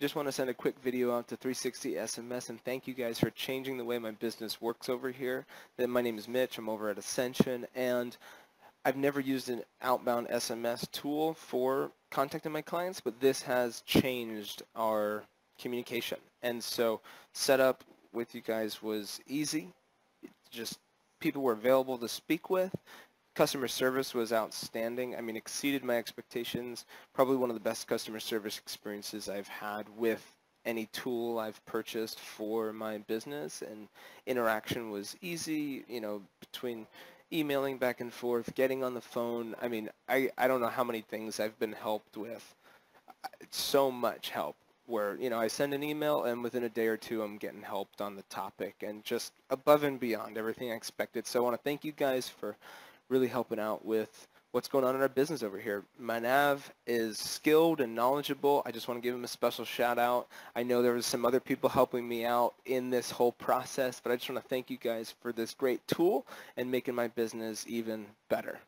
just want to send a quick video out to 360 SMS and thank you guys for changing the way my business works over here. My name is Mitch. I'm over at Ascension and I've never used an outbound SMS tool for contacting my clients, but this has changed our communication. And so setup with you guys was easy. Just people were available to speak with. Customer service was outstanding. I mean, exceeded my expectations. Probably one of the best customer service experiences I've had with any tool I've purchased for my business. And interaction was easy, you know, between emailing back and forth, getting on the phone. I mean, I, I don't know how many things I've been helped with. So much help where, you know, I send an email and within a day or two I'm getting helped on the topic and just above and beyond everything I expected. So I want to thank you guys for really helping out with what's going on in our business over here. Manav is skilled and knowledgeable. I just want to give him a special shout out. I know there was some other people helping me out in this whole process, but I just want to thank you guys for this great tool and making my business even better.